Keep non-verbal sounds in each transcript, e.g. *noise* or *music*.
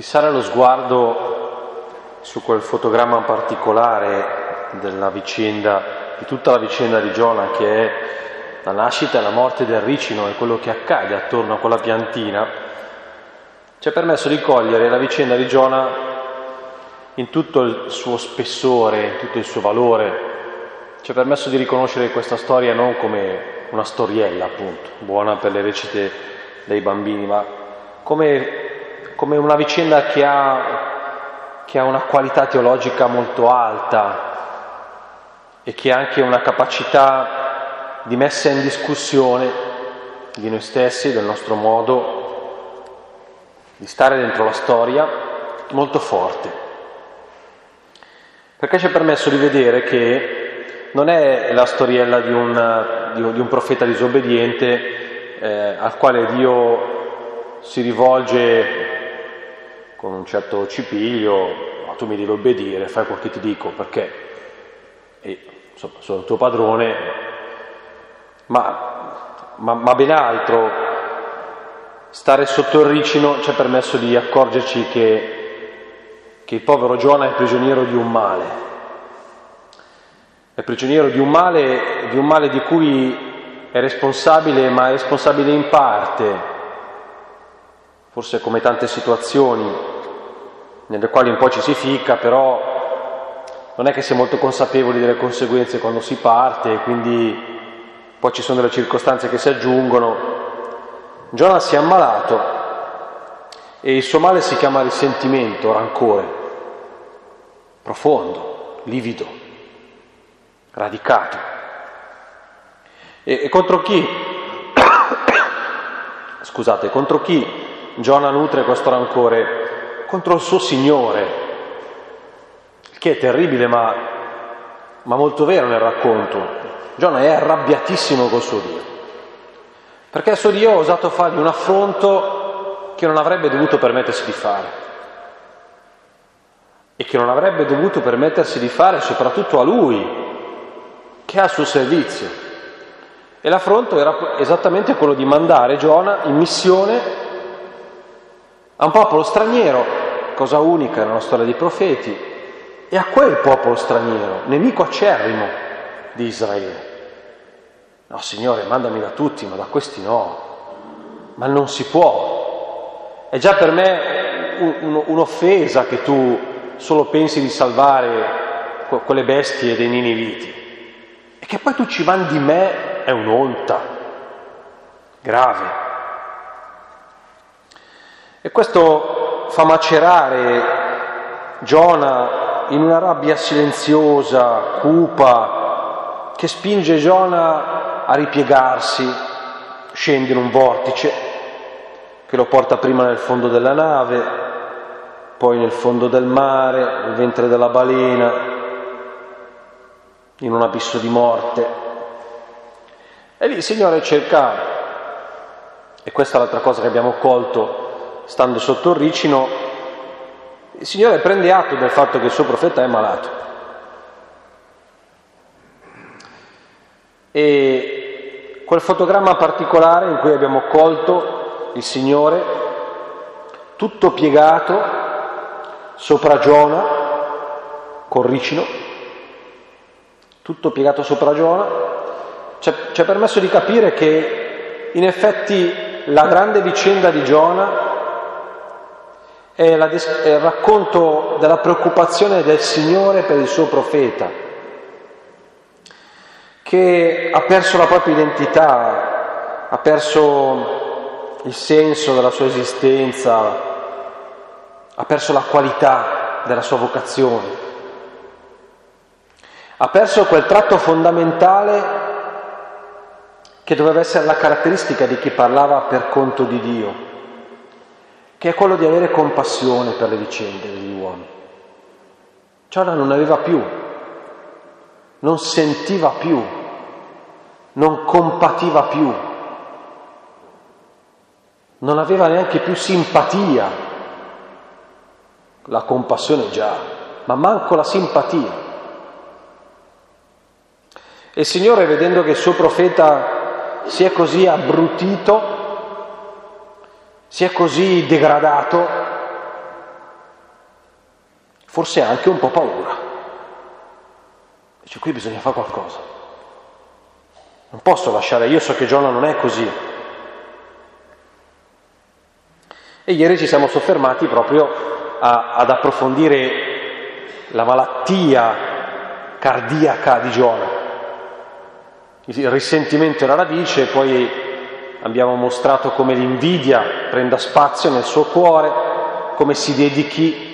Fissare lo sguardo su quel fotogramma particolare della vicenda, di tutta la vicenda di Giona che è la nascita e la morte del ricino e quello che accade attorno a quella piantina, ci ha permesso di cogliere la vicenda di Giona in tutto il suo spessore, in tutto il suo valore, ci ha permesso di riconoscere questa storia non come una storiella, appunto, buona per le recite dei bambini, ma come come una vicenda che ha, che ha una qualità teologica molto alta e che ha anche una capacità di messa in discussione di noi stessi, del nostro modo di stare dentro la storia, molto forte. Perché ci ha permesso di vedere che non è la storiella di un, di un, profeta disobbediente eh, al quale Dio si rivolge con un certo cipiglio, ma tu mi devi obbedire, fai quel che ti dico, perché? E, insomma, sono il tuo padrone, ma, ma, ma ben altro, stare sotto il ricino ci ha permesso di accorgerci che, che il povero Giona è prigioniero di un male, è prigioniero di un male, di un male di cui è responsabile, ma è responsabile in parte, forse come tante situazioni nelle quali un po' ci si ficca, però non è che si è molto consapevoli delle conseguenze quando si parte, quindi poi ci sono delle circostanze che si aggiungono. Giona si è ammalato e il suo male si chiama risentimento, rancore, profondo, livido, radicato. E, e contro chi, *coughs* scusate, contro chi Giona nutre questo rancore? Contro il suo Signore, che è terribile ma, ma molto vero nel racconto. Giona è arrabbiatissimo col suo Dio, perché il suo Dio ha osato fargli un affronto che non avrebbe dovuto permettersi di fare e che non avrebbe dovuto permettersi di fare soprattutto a lui, che ha il suo servizio. E l'affronto era esattamente quello di mandare Giona in missione a un popolo straniero cosa unica nella storia dei profeti, e a quel popolo straniero, nemico acerrimo di Israele. No, Signore, mandami da tutti, ma da questi no. Ma non si può. È già per me un, un, un'offesa che tu solo pensi di salvare quelle bestie dei niniviti. E che poi tu ci mandi me è un'onta grave. E questo fa macerare Giona in una rabbia silenziosa, cupa, che spinge Giona a ripiegarsi, scende in un vortice che lo porta prima nel fondo della nave, poi nel fondo del mare, nel ventre della balena, in un abisso di morte. E lì il Signore cerca, e questa è l'altra cosa che abbiamo colto stando sotto il ricino, il Signore prende atto del fatto che il suo profeta è malato. E quel fotogramma particolare in cui abbiamo colto il Signore, tutto piegato sopra Giona, col ricino, tutto piegato sopra Giona, ci ha permesso di capire che in effetti la grande vicenda di Giona è, la, è il racconto della preoccupazione del Signore per il suo profeta, che ha perso la propria identità, ha perso il senso della sua esistenza, ha perso la qualità della sua vocazione, ha perso quel tratto fondamentale che doveva essere la caratteristica di chi parlava per conto di Dio che è quello di avere compassione per le vicende degli uomini. Giona non aveva più, non sentiva più, non compativa più, non aveva neanche più simpatia. La compassione già, ma manco la simpatia. E il Signore, vedendo che il suo profeta si è così abbrutito, si è così degradato, forse anche un po' paura. Dice, qui bisogna fare qualcosa. Non posso lasciare, io so che Giona non è così. E ieri ci siamo soffermati proprio a, ad approfondire la malattia cardiaca di Giona. Il risentimento è la radice, poi abbiamo mostrato come l'invidia prenda spazio nel suo cuore, come si dedichi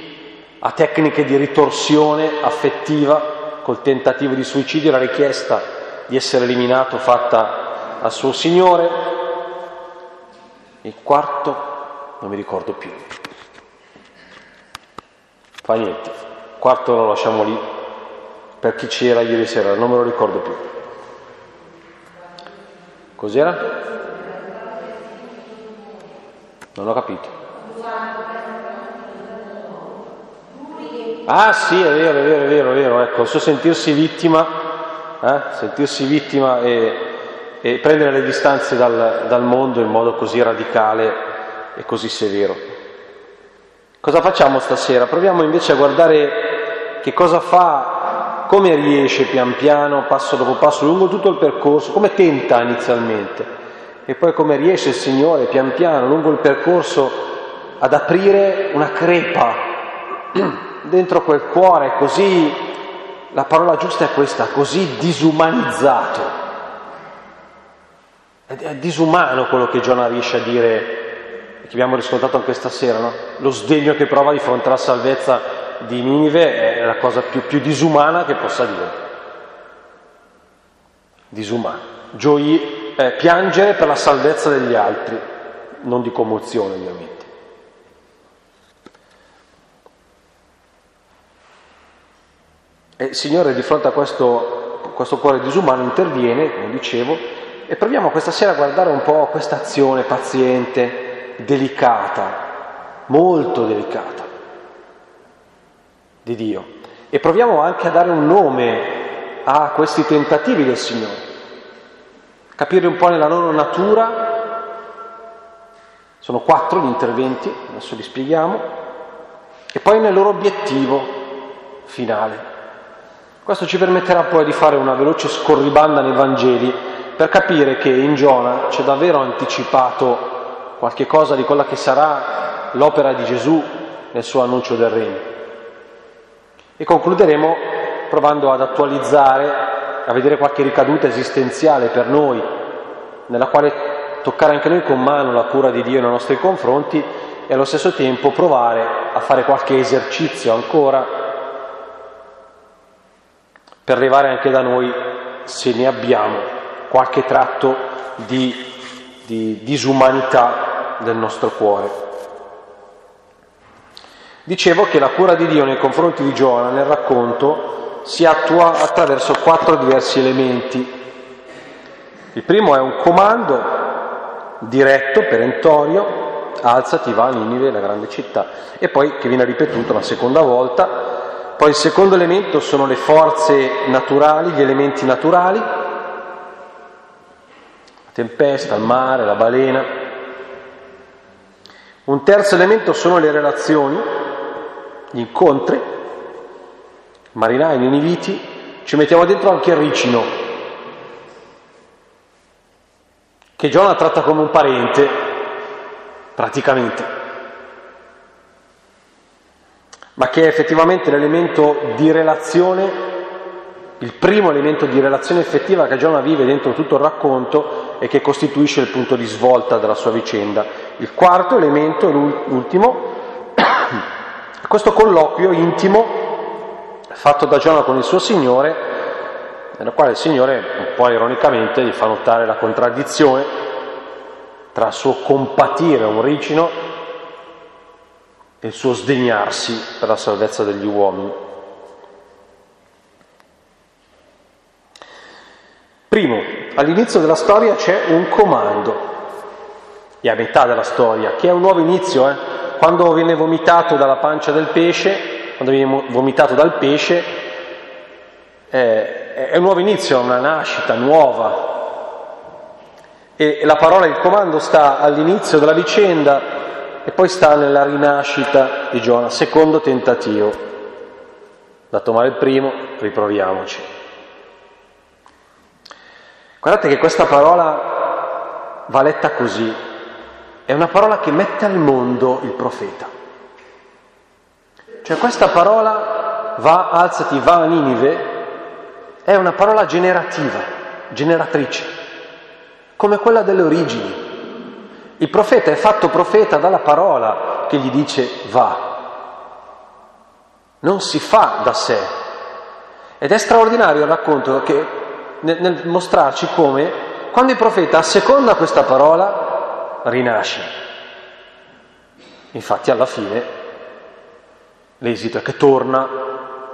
a tecniche di ritorsione affettiva col tentativo di suicidio, la richiesta di essere eliminato fatta al suo Signore. Il quarto non mi ricordo più. Fa niente. Il quarto lo lasciamo lì per chi c'era ieri sera, non me lo ricordo più. Cos'era? Non ho capito. Ah sì, è vero, è vero, è vero, è vero, ecco, suo sentirsi vittima, eh? sentirsi vittima e, e, prendere le distanze dal, dal mondo in modo così radicale e così severo. Cosa facciamo stasera? Proviamo invece a guardare che cosa fa, come riesce pian piano, passo dopo passo, lungo tutto il percorso, come tenta inizialmente e poi come riesce il Signore pian piano, lungo il percorso, ad aprire una crepa *clears throat* dentro quel cuore così, la parola giusta è questa, così disumanizzato. È disumano quello che Giona riesce a dire, che abbiamo riscontrato anche stasera, no? Lo sdegno che prova di fronte alla salvezza di Ninive è la cosa più, più disumana che possa dire. Disumano. Gioi, eh, piangere per la salvezza degli altri, non di commozione ovviamente. E il Signore di fronte a questo, questo cuore disumano interviene, come dicevo, e proviamo questa sera a guardare un po' questa azione paziente, delicata, molto delicata di Dio. E proviamo anche a dare un nome a questi tentativi del Signore, capire un po' nella loro natura. Sono quattro gli interventi, adesso li spieghiamo, e poi nel loro obiettivo finale. Questo ci permetterà poi di fare una veloce scorribanda nei Vangeli per capire che in Giona c'è davvero anticipato qualche cosa di quella che sarà l'opera di Gesù nel suo annuncio del Regno. E concluderemo provando ad attualizzare, a vedere qualche ricaduta esistenziale per noi, nella quale toccare anche noi con mano la cura di Dio nei nostri confronti e allo stesso tempo provare a fare qualche esercizio ancora per arrivare anche da noi, se ne abbiamo, qualche tratto di, di disumanità del nostro cuore. Dicevo che la cura di Dio nei confronti di Giona nel racconto si attua attraverso quattro diversi elementi. Il primo è un comando diretto, perentorio, alzati, va a Ninive, la grande città, e poi che viene ripetuto la seconda volta, poi il secondo elemento sono le forze naturali, gli elementi naturali, la tempesta, il mare, la balena. Un terzo elemento sono le relazioni, gli incontri, marinai, niniviti, ci mettiamo dentro anche il ricino, che Giona tratta come un parente, praticamente ma che è effettivamente l'elemento di relazione, il primo elemento di relazione effettiva che Giona vive dentro tutto il racconto e che costituisce il punto di svolta della sua vicenda. Il quarto elemento, l'ultimo, è *coughs* questo colloquio intimo fatto da Giona con il suo Signore, nella quale il Signore, un po' ironicamente, gli fa notare la contraddizione tra suo compatire un ricino e il suo sdegnarsi per la salvezza degli uomini. Primo, all'inizio della storia c'è un comando, e a metà della storia, che è un nuovo inizio, eh? quando viene vomitato dalla pancia del pesce, quando viene vomitato dal pesce, eh, è un nuovo inizio, una nascita nuova. E la parola, il comando sta all'inizio della vicenda e poi sta nella rinascita di Giona, secondo tentativo. dato male il primo, riproviamoci. Guardate che questa parola va letta così, è una parola che mette al mondo il profeta. Cioè questa parola va, alzati, va a Ninive, è una parola generativa, generatrice, come quella delle origini. Il profeta è fatto profeta dalla parola che gli dice va. Non si fa da sé. Ed è straordinario il racconto che, nel, nel mostrarci come quando il profeta asseconda questa parola rinasce. Infatti alla fine l'esito è che torna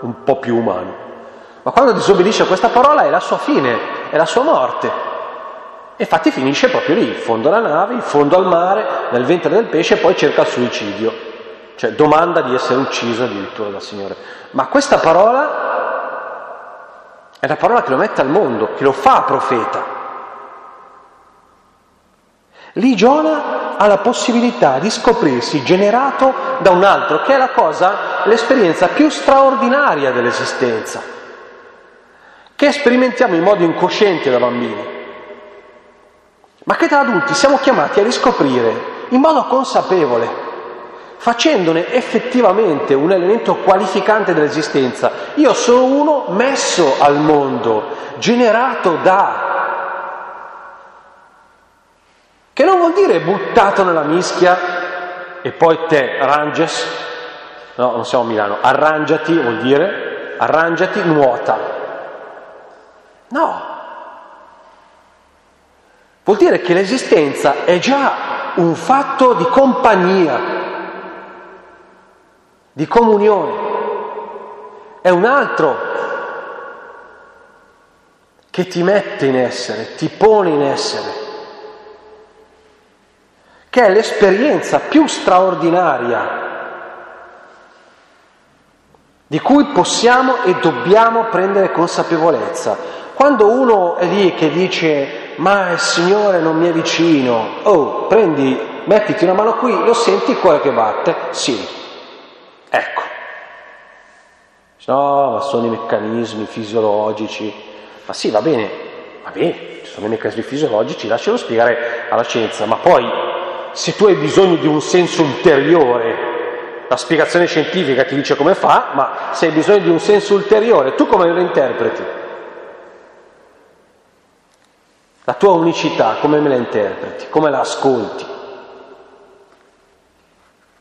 un po' più umano. Ma quando disobbedisce a questa parola è la sua fine, è la sua morte. Infatti finisce proprio lì, in fondo alla nave, in fondo al mare, nel ventre del pesce e poi cerca il suicidio, cioè domanda di essere ucciso addirittura dal Signore. Ma questa parola è la parola che lo mette al mondo, che lo fa profeta. Lì Giona ha la possibilità di scoprirsi generato da un altro, che è la cosa, l'esperienza più straordinaria dell'esistenza, che sperimentiamo in modo incosciente da bambini ma che da adulti siamo chiamati a riscoprire in modo consapevole, facendone effettivamente un elemento qualificante dell'esistenza. Io sono uno messo al mondo, generato da... Che non vuol dire buttato nella mischia e poi te arranges, no, non siamo a Milano, arrangiati vuol dire, arrangiati, nuota. No, Vuol dire che l'esistenza è già un fatto di compagnia, di comunione. È un altro che ti mette in essere, ti pone in essere, che è l'esperienza più straordinaria di cui possiamo e dobbiamo prendere consapevolezza. Quando uno è lì che dice ma il Signore non mi è vicino. Oh, prendi, mettiti una mano qui, lo senti il cuore che batte? Sì. Ecco. No, ma sono i meccanismi fisiologici. Ma sì, va bene, va bene, ci sono i meccanismi fisiologici, lascialo spiegare alla scienza, ma poi se tu hai bisogno di un senso ulteriore, la spiegazione scientifica ti dice come fa, ma se hai bisogno di un senso ulteriore, tu come lo interpreti? La tua unicità, come me la interpreti? Come la ascolti?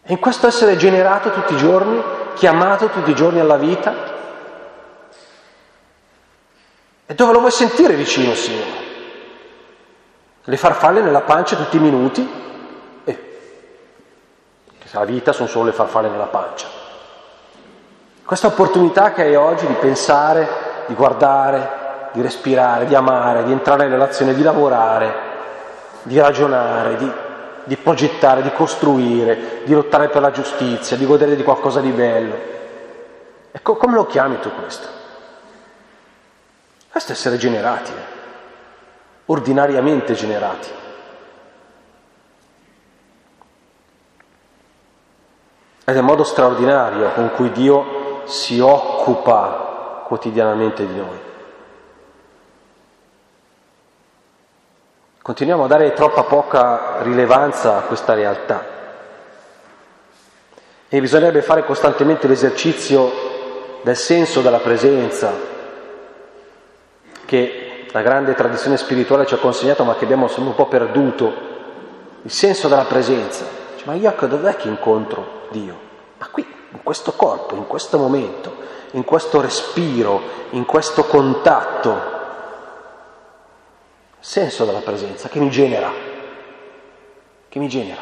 E in questo essere generato tutti i giorni, chiamato tutti i giorni alla vita? E dove lo vuoi sentire vicino, Signore? Le farfalle nella pancia tutti i minuti? La vita sono solo le farfalle nella pancia. Questa opportunità che hai oggi di pensare, di guardare, di respirare, di amare, di entrare in relazione, di lavorare, di ragionare, di, di progettare, di costruire, di lottare per la giustizia, di godere di qualcosa di bello. Ecco, come lo chiami tu questo? Questo è essere generati, eh? ordinariamente generati. Ed è il modo straordinario con cui Dio si occupa quotidianamente di noi. Continuiamo a dare troppa poca rilevanza a questa realtà e bisognerebbe fare costantemente l'esercizio del senso della presenza che la grande tradizione spirituale ci ha consegnato ma che abbiamo un po' perduto, il senso della presenza. Dice, ma io dov'è che incontro Dio? Ma qui, in questo corpo, in questo momento, in questo respiro, in questo contatto senso della presenza che mi genera, che mi genera.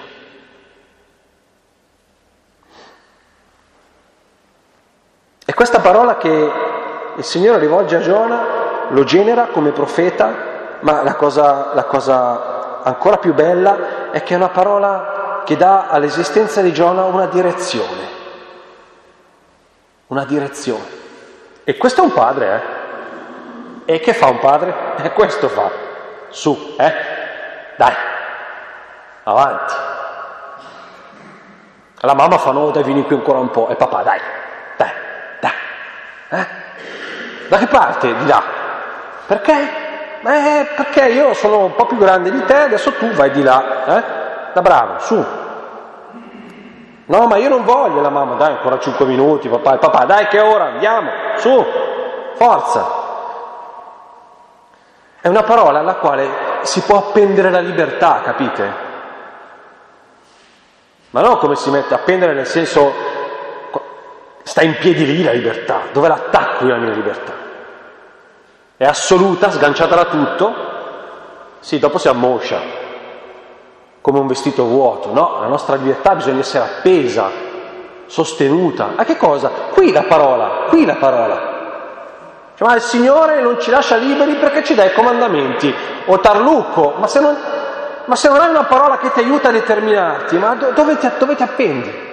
E questa parola che il Signore rivolge a Giona lo genera come profeta, ma la cosa, la cosa ancora più bella è che è una parola che dà all'esistenza di Giona una direzione. Una direzione. E questo è un padre, eh? E che fa un padre? *laughs* E questo fa. Su, eh? Dai, avanti. La mamma fa no, dai, vieni qui ancora un po'. E papà, dai, dai, dai. Eh? Da che parte? Di là. Perché? Eh, perché io sono un po' più grande di te, adesso tu vai di là. Eh? Da bravo, su. No, ma io non voglio la mamma, dai, ancora cinque minuti, papà, papà, dai che ora, andiamo, su, forza. È una parola alla quale si può appendere la libertà, capite? Ma non come si mette, appendere nel senso sta in piedi lì la libertà, dove l'attacco io la mia libertà? È assoluta, sganciata da tutto? Sì, dopo si ammoscia, come un vestito vuoto, no? La nostra libertà bisogna essere appesa, sostenuta. A che cosa? Qui la parola, qui la parola. Cioè, ma il Signore non ci lascia liberi perché ci dà i comandamenti. O tarlucco, ma se non, ma se non hai una parola che ti aiuta a determinarti, ma dove ti, dove ti appendi?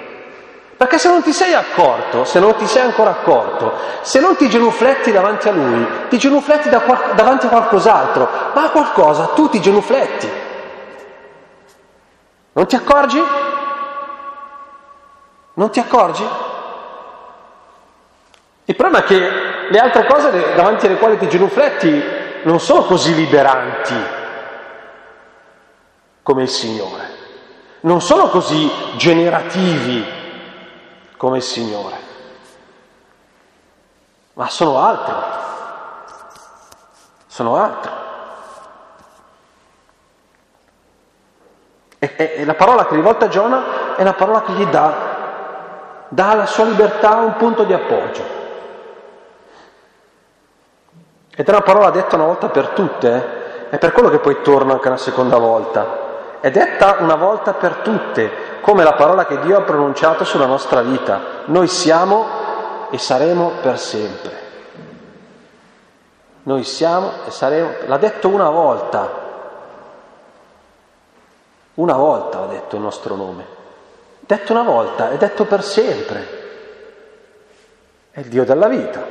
Perché se non ti sei accorto, se non ti sei ancora accorto, se non ti genufletti davanti a Lui, ti genufletti da davanti a qualcos'altro, ma a qualcosa tu ti genufletti. Non ti accorgi? Non ti accorgi? Il problema è che le altre cose davanti alle quali ti genufletti non sono così liberanti come il Signore. Non sono così generativi come il Signore, ma sono altro. Sono altro. E, e, la parola che rivolta a Giona è una parola che gli dà, dà alla sua libertà un punto di appoggio. Ed è una parola detta una volta per tutte, eh? è per quello che poi torna anche una seconda volta è detta una volta per tutte, come la parola che Dio ha pronunciato sulla nostra vita. Noi siamo e saremo per sempre. Noi siamo e saremo, l'ha detto una volta, una volta ha detto il nostro nome, detto una volta, è detto per sempre, è il Dio della vita.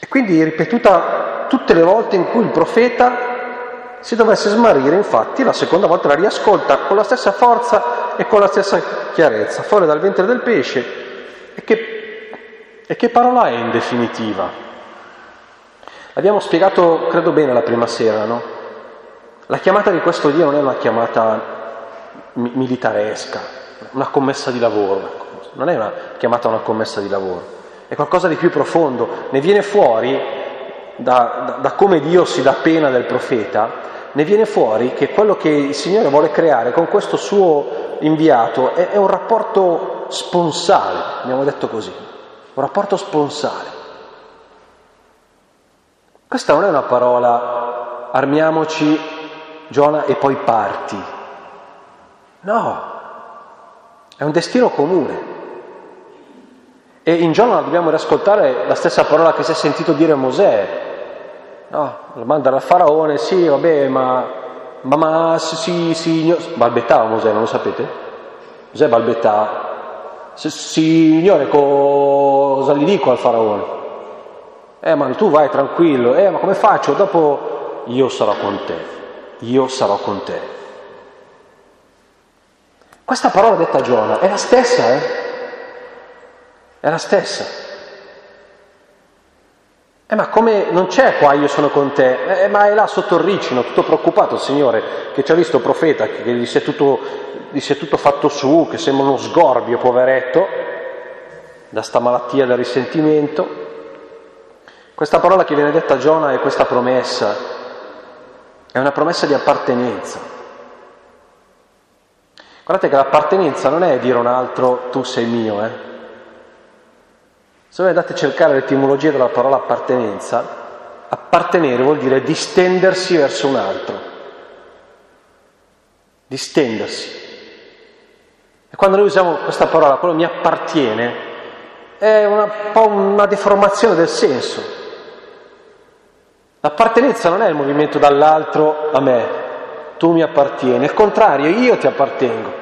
E quindi ripetuta tutte le volte in cui il profeta si dovesse smarrire, infatti la seconda volta la riascolta con la stessa forza e con la stessa chiarezza, fuori dal ventre del pesce. E che, e che parola è in definitiva? L'abbiamo spiegato, credo bene, la prima sera, no? La chiamata di questo Dio non è una chiamata militaresca, una commessa di lavoro, ecco. non è una chiamata a una commessa di lavoro, è qualcosa di più profondo, ne viene fuori da, da, da come Dio si dà pena del profeta, ne viene fuori che quello che il Signore vuole creare con questo suo inviato è, è un rapporto sponsale, abbiamo detto così, un rapporto sponsale. Questa non è una parola armiamoci, Giona, e poi parti. No, è un destino comune. E in Giona dobbiamo riascoltare la stessa parola che si è sentito dire a Mosè, No, lo mandano al faraone, sì, vabbè, ma, ma, ma si, si, balbettava Mosè, non lo sapete? Mosè balbettava. Signore, cosa gli dico al faraone? Eh, ma tu vai tranquillo. Eh, ma come faccio? Dopo io sarò con te. Io sarò con te. Questa parola detta a Giona è la stessa, eh? È la stessa. Eh, ma come non c'è qua io sono con te? Eh, ma è là sotto il ricino, tutto preoccupato il Signore, che ci ha visto profeta, che gli si, è tutto, gli si è tutto fatto su, che sembra uno sgorbio, poveretto, da sta malattia del risentimento. Questa parola che viene detta a Giona è questa promessa, è una promessa di appartenenza. Guardate che l'appartenenza non è dire a un altro tu sei mio, eh? Se voi andate a cercare l'etimologia della parola appartenenza, appartenere vuol dire distendersi verso un altro. Distendersi. E quando noi usiamo questa parola, quello mi appartiene, è un una deformazione del senso. L'appartenenza non è il movimento dall'altro a me, tu mi appartieni, al contrario, io ti appartengo.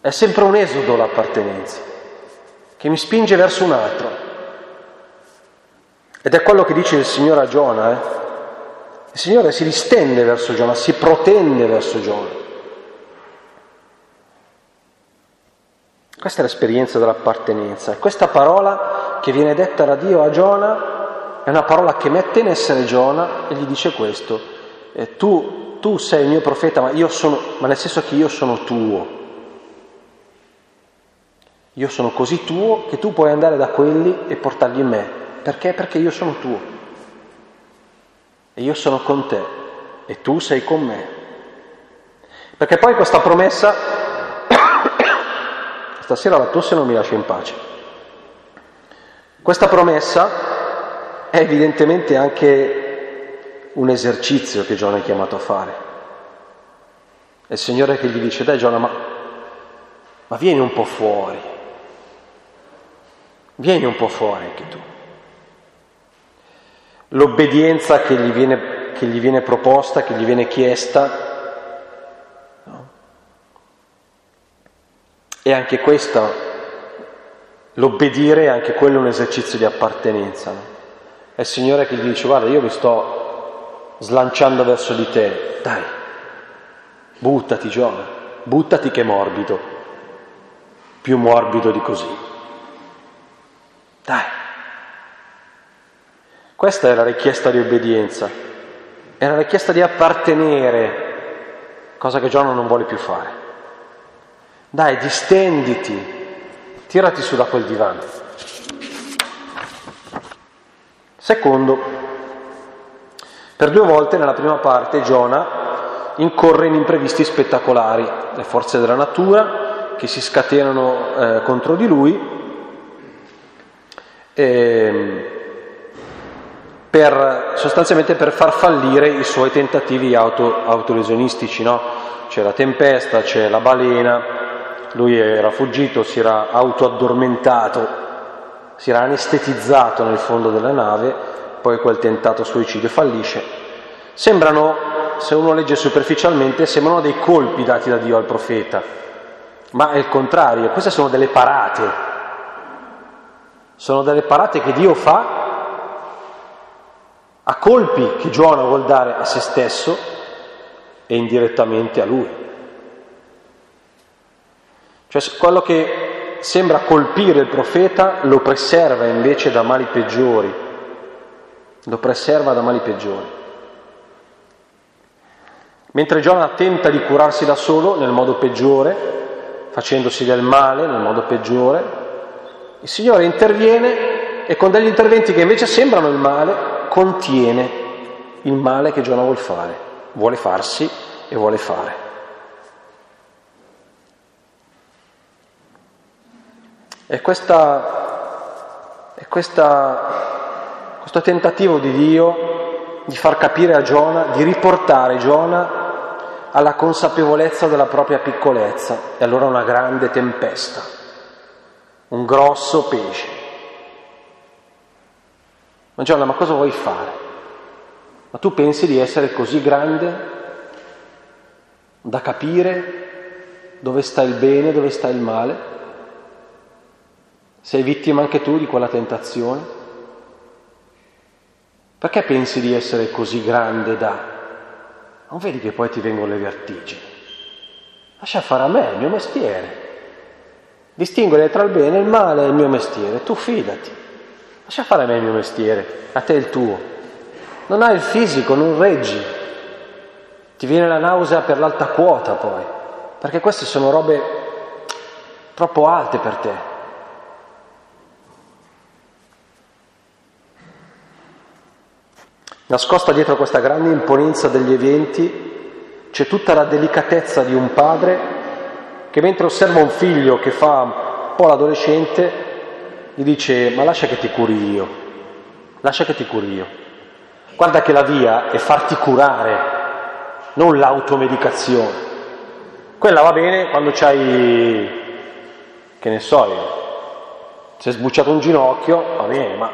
È sempre un esodo l'appartenenza che mi spinge verso un altro. Ed è quello che dice il Signore a Giona. Eh? Il Signore si distende verso Giona, si protende verso Giona. Questa è l'esperienza dell'appartenenza. Questa parola che viene detta da Dio a Giona è una parola che mette in essere Giona e gli dice questo. Eh, tu, tu, sei il mio profeta, ma, sono, ma nel senso che io sono tuo. Io sono così tuo che tu puoi andare da quelli e portargli me. Perché? Perché io sono tuo. E io sono con te e tu sei con me. Perché poi questa promessa, *coughs* stasera la tosse non mi lascia in pace. Questa promessa è evidentemente anche un esercizio che Giona è chiamato a fare. È il Signore che gli dice, dai Giona, ma, ma vieni un po' fuori, vieni un po' fuori anche tu. L'obbedienza che gli viene, che gli viene proposta, che gli viene chiesta, e anche questa, l'obbedire è anche quello un esercizio di appartenenza. No? È il Signore che gli dice guarda io mi sto slanciando verso di te, dai, buttati Giona, buttati che morbido, più morbido di così. Dai. Questa è la richiesta di obbedienza, è la richiesta di appartenere, cosa che Giona non vuole più fare. Dai, distenditi, tirati su da quel divano. Secondo, per due volte nella prima parte Giona incorre in imprevisti spettacolari, le forze della natura che si scatenano eh, contro di lui ehm, per, sostanzialmente per far fallire i suoi tentativi auto, autolesionistici. No? C'è la tempesta, c'è la balena, lui era fuggito, si era autoaddormentato, si era anestetizzato nel fondo della nave, poi quel tentato suicidio fallisce. Sembrano, se uno legge superficialmente, sembrano dei colpi dati da Dio al profeta, ma è il contrario, queste sono delle parate sono delle parate che Dio fa a colpi che Giona vuol dare a se stesso e indirettamente a lui. Cioè quello che sembra colpire il profeta lo preserva invece da mali peggiori, lo preserva da mali peggiori. Mentre Giona tenta di curarsi da solo nel modo peggiore, facendosi del male nel modo peggiore, il Signore interviene e con degli interventi che invece sembrano il male, contiene il male che Giona vuole fare, vuole farsi e vuole fare. E, questa, e questa, questo tentativo di Dio di far capire a Giona, di riportare Giona alla consapevolezza della propria piccolezza e allora una grande tempesta un grosso pesce. Ma Giovanna, ma cosa vuoi fare? Ma tu pensi di essere così grande da capire dove sta il bene, dove sta il male? Sei vittima anche tu di quella tentazione? Perché pensi di essere così grande da... Non vedi che poi ti vengono le vertigini? Lascia fare a me il mio mestiere. Distinguere tra il bene e il male è il mio mestiere, tu fidati. Lascia fare a me il mio mestiere, a te il tuo. Non hai il fisico, non reggi. Ti viene la nausea per l'alta quota poi, perché queste sono robe troppo alte per te. Nascosta dietro questa grande imponenza degli eventi c'è tutta la delicatezza di un padre che mentre osserva un figlio che fa un po' l'adolescente, gli dice ma lascia che ti curi io, lascia che ti curi io. Guarda che la via è farti curare, non l'automedicazione. Quella va bene quando c'hai, che ne so io, si è sbucciato un ginocchio, va bene, ma,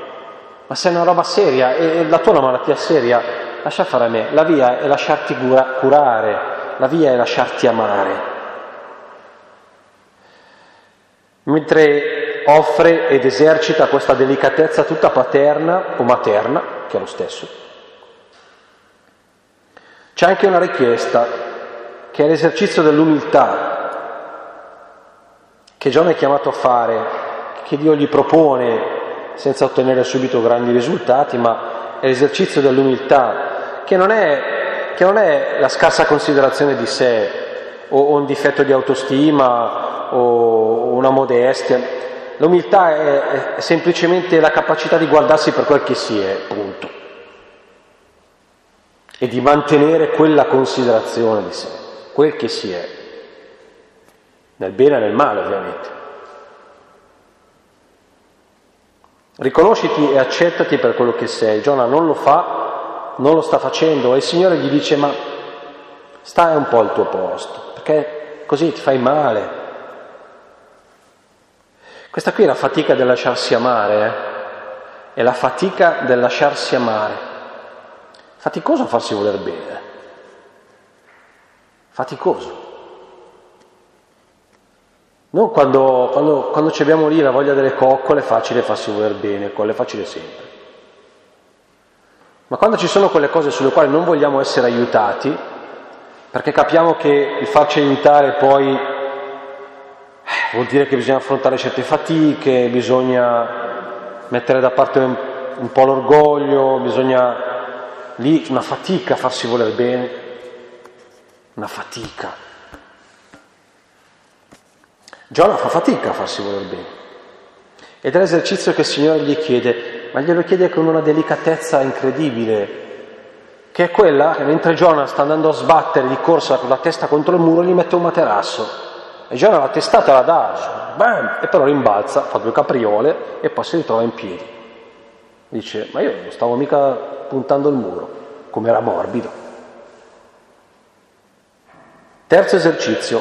ma se è una roba seria e la tua è una malattia seria, lascia fare a me. La via è lasciarti cura- curare, la via è lasciarti amare mentre offre ed esercita questa delicatezza tutta paterna o materna, che è lo stesso. C'è anche una richiesta, che è l'esercizio dell'umiltà, che Giona è chiamato a fare, che Dio gli propone senza ottenere subito grandi risultati, ma è l'esercizio dell'umiltà, che non è, che non è la scarsa considerazione di sé o, o, un difetto di autostima o una modestia. L'umiltà è, è semplicemente la capacità di guardarsi per quel che si è, punto. E di mantenere quella considerazione di sé, quel che si è, nel bene e nel male ovviamente. Riconosciti e accettati per quello che sei. Giona non lo fa, non lo sta facendo e il Signore gli dice ma stai un po' al tuo posto, perché così ti fai male. Questa qui è la fatica del lasciarsi amare, eh? è la fatica del lasciarsi amare. Faticoso farsi voler bene, faticoso. Non quando, quando, quando abbiamo lì la voglia delle coccole è facile farsi voler bene, quelle è facile sempre. Ma quando ci sono quelle cose sulle quali non vogliamo essere aiutati, perché capiamo che il farci aiutare poi eh, vuol dire che bisogna affrontare certe fatiche, bisogna mettere da parte un, un po' l'orgoglio, bisogna lì una fatica farsi voler bene, una fatica. Giona fa fatica a farsi voler bene. Ed è l'esercizio che il Signore gli chiede, ma glielo chiede con una delicatezza incredibile, che è quella che mentre Giona sta andando a sbattere di corsa con la testa contro il muro, gli mette un materasso. E Giona la testata la dà, bam, e però rimbalza, fa due capriole e poi si ritrova in piedi. Dice, ma io non stavo mica puntando il muro, come era morbido. Terzo esercizio,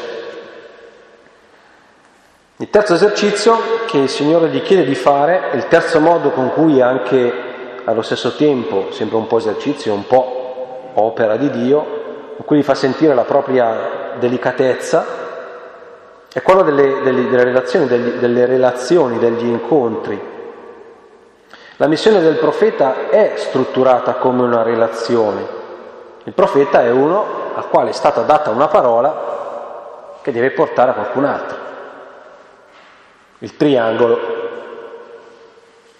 il terzo esercizio che il Signore gli chiede di fare, il terzo modo con cui anche allo stesso tempo, sempre un po' esercizio, un po' opera di Dio, con cui gli fa sentire la propria delicatezza, è quello delle, delle, delle, relazioni, degli, delle relazioni, degli incontri. La missione del profeta è strutturata come una relazione. Il profeta è uno al quale è stata data una parola che deve portare a qualcun altro il triangolo,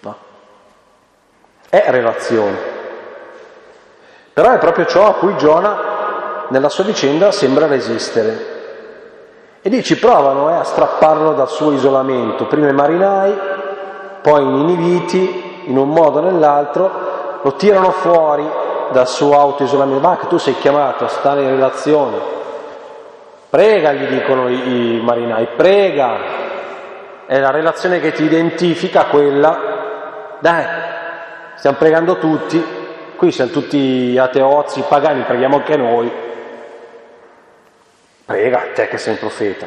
no? È relazione. Però è proprio ciò a cui Giona nella sua vicenda sembra resistere. E lì ci provano eh, a strapparlo dal suo isolamento, prima i marinai, poi i niniviti, in un modo o nell'altro, lo tirano fuori dal suo autoisolamento. Ma che tu sei chiamato a stare in relazione. Prega, gli dicono i, i marinai, prega, è la relazione che ti identifica quella, dai, stiamo pregando tutti, qui siamo tutti ateozzi, pagani, preghiamo anche noi, prega te che sei un profeta.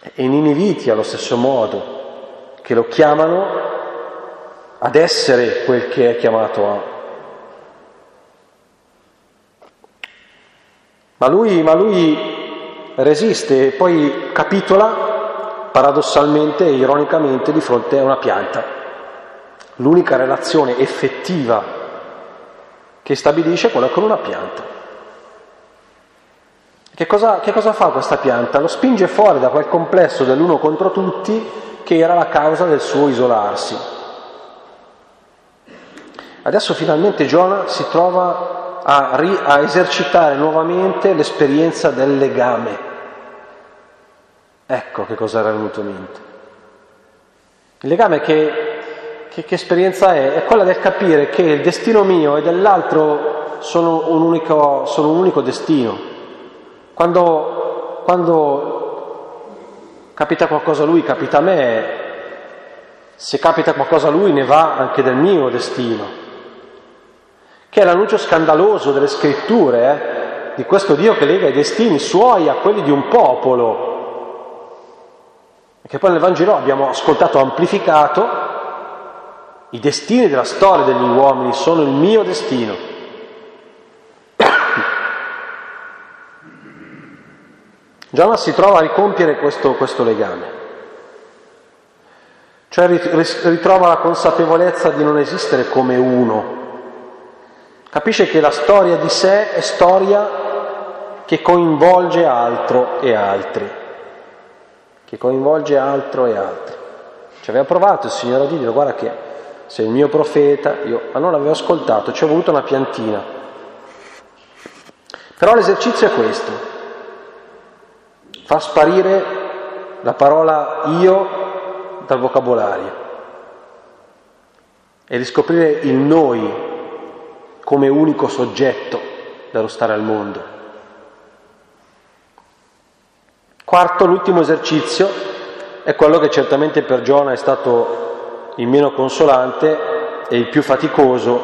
E i Niniviti allo stesso modo, che lo chiamano ad essere quel che è chiamato a. Ma lui, ma lui resiste e poi capitola paradossalmente e ironicamente di fronte a una pianta. L'unica relazione effettiva che stabilisce è quella con una pianta. Che cosa, che cosa, fa questa pianta? Lo spinge fuori da quel complesso dell'uno contro tutti che era la causa del suo isolarsi. Adesso finalmente Giona si trova a, a esercitare nuovamente l'esperienza del legame. Ecco che cosa era venuto in mente. Il legame che, che, che, esperienza è? È quella del capire che il destino mio e dell'altro sono un unico, sono un unico destino. Quando, quando capita qualcosa a lui, capita a me, se capita qualcosa a lui ne va anche del mio destino. Che è l'annuncio scandaloso delle scritture, eh, di questo Dio che lega i destini suoi a quelli di un popolo che poi nel Vangelo abbiamo ascoltato amplificato, i destini della storia degli uomini sono il mio destino. *coughs* Giovanna si trova a ricompiere questo, questo legame, cioè ritrova la consapevolezza di non esistere come uno, capisce che la storia di sé è storia che coinvolge altro e altri che coinvolge altro e altri. Ci aveva provato il Signore a dire, guarda che sei il mio profeta, io ma non l'avevo ascoltato, ci ho voluto una piantina. Però l'esercizio è questo, far sparire la parola io dal vocabolario e riscoprire il noi come unico soggetto dello stare al mondo. Quarto, l'ultimo esercizio è quello che certamente per Giona è stato il meno consolante e il più faticoso,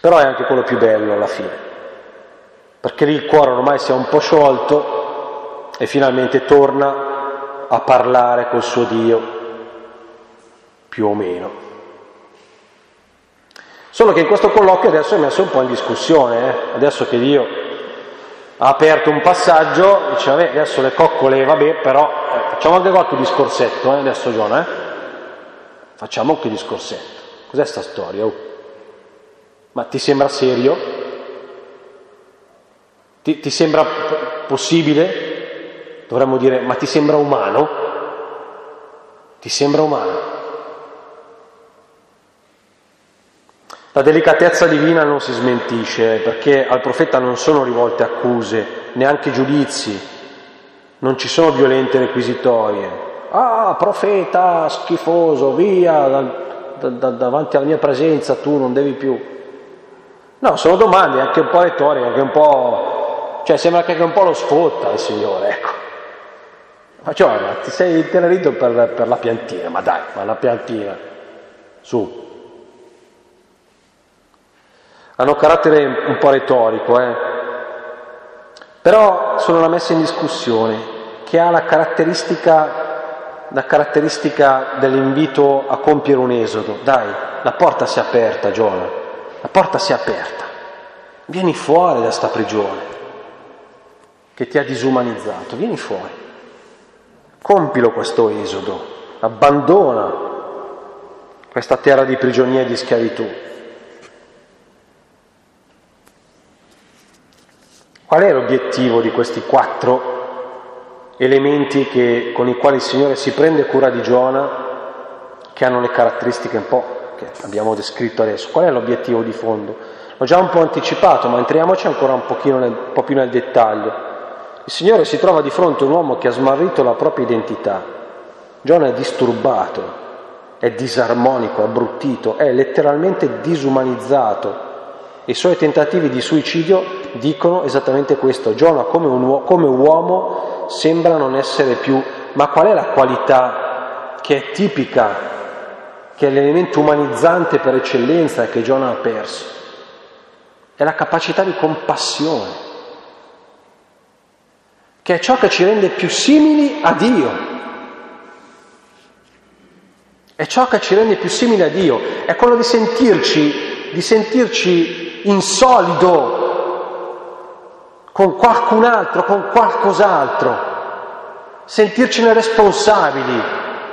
però è anche quello più bello alla fine, perché lì il cuore ormai si è un po' sciolto e finalmente torna a parlare col suo Dio, più o meno. Solo che in questo colloquio adesso è messo un po' in discussione, eh? adesso che Dio ha aperto un passaggio, dice vabbè adesso le coccole vabbè però eh, facciamo anche qualche discorsetto eh, adesso Giona, eh? facciamo anche discorsetto, cos'è sta storia? Oh? Ma ti sembra serio? Ti, ti sembra possibile? Dovremmo dire ma ti sembra umano? Ti sembra umano? La delicatezza divina non si smentisce perché al profeta non sono rivolte accuse, neanche giudizi, non ci sono violente requisitorie. Ah, profeta schifoso, via da, da, da, davanti alla mia presenza, tu non devi più. No, sono domande anche un po' retoriche, anche un po'... cioè sembra che anche un po' lo sfotta il Signore, ecco. Ma cioè, ti sei intenerito per, per la piantina, ma dai, ma la piantina, su, hanno carattere un po' retorico, eh? però sono una messa in discussione che ha la caratteristica, la caratteristica dell'invito a compiere un esodo. Dai, la porta si è aperta, Giona, la porta si è aperta. Vieni fuori da sta prigione che ti ha disumanizzato, vieni fuori. Compilo questo esodo, abbandona questa terra di prigionia e di schiavitù. Qual è l'obiettivo di questi quattro elementi che, con i quali il Signore si prende cura di Giona, che hanno le caratteristiche un po' che abbiamo descritto adesso? Qual è l'obiettivo di fondo? L'ho già un po' anticipato, ma entriamoci ancora un, nel, un po' più nel dettaglio. Il Signore si trova di fronte a un uomo che ha smarrito la propria identità. Giona è disturbato, è disarmonico, abbruttito, è letteralmente disumanizzato i suoi tentativi di suicidio dicono esattamente questo. Giona come, un, come uomo sembra non essere più, ma qual è la qualità che è tipica, che è l'elemento umanizzante per eccellenza che Giona ha perso? È la capacità di compassione, che è ciò che ci rende più simili a Dio. È ciò che ci rende più simili a Dio, è quello di sentirci, di sentirci in solido con qualcun altro, con qualcos'altro, sentircene responsabili,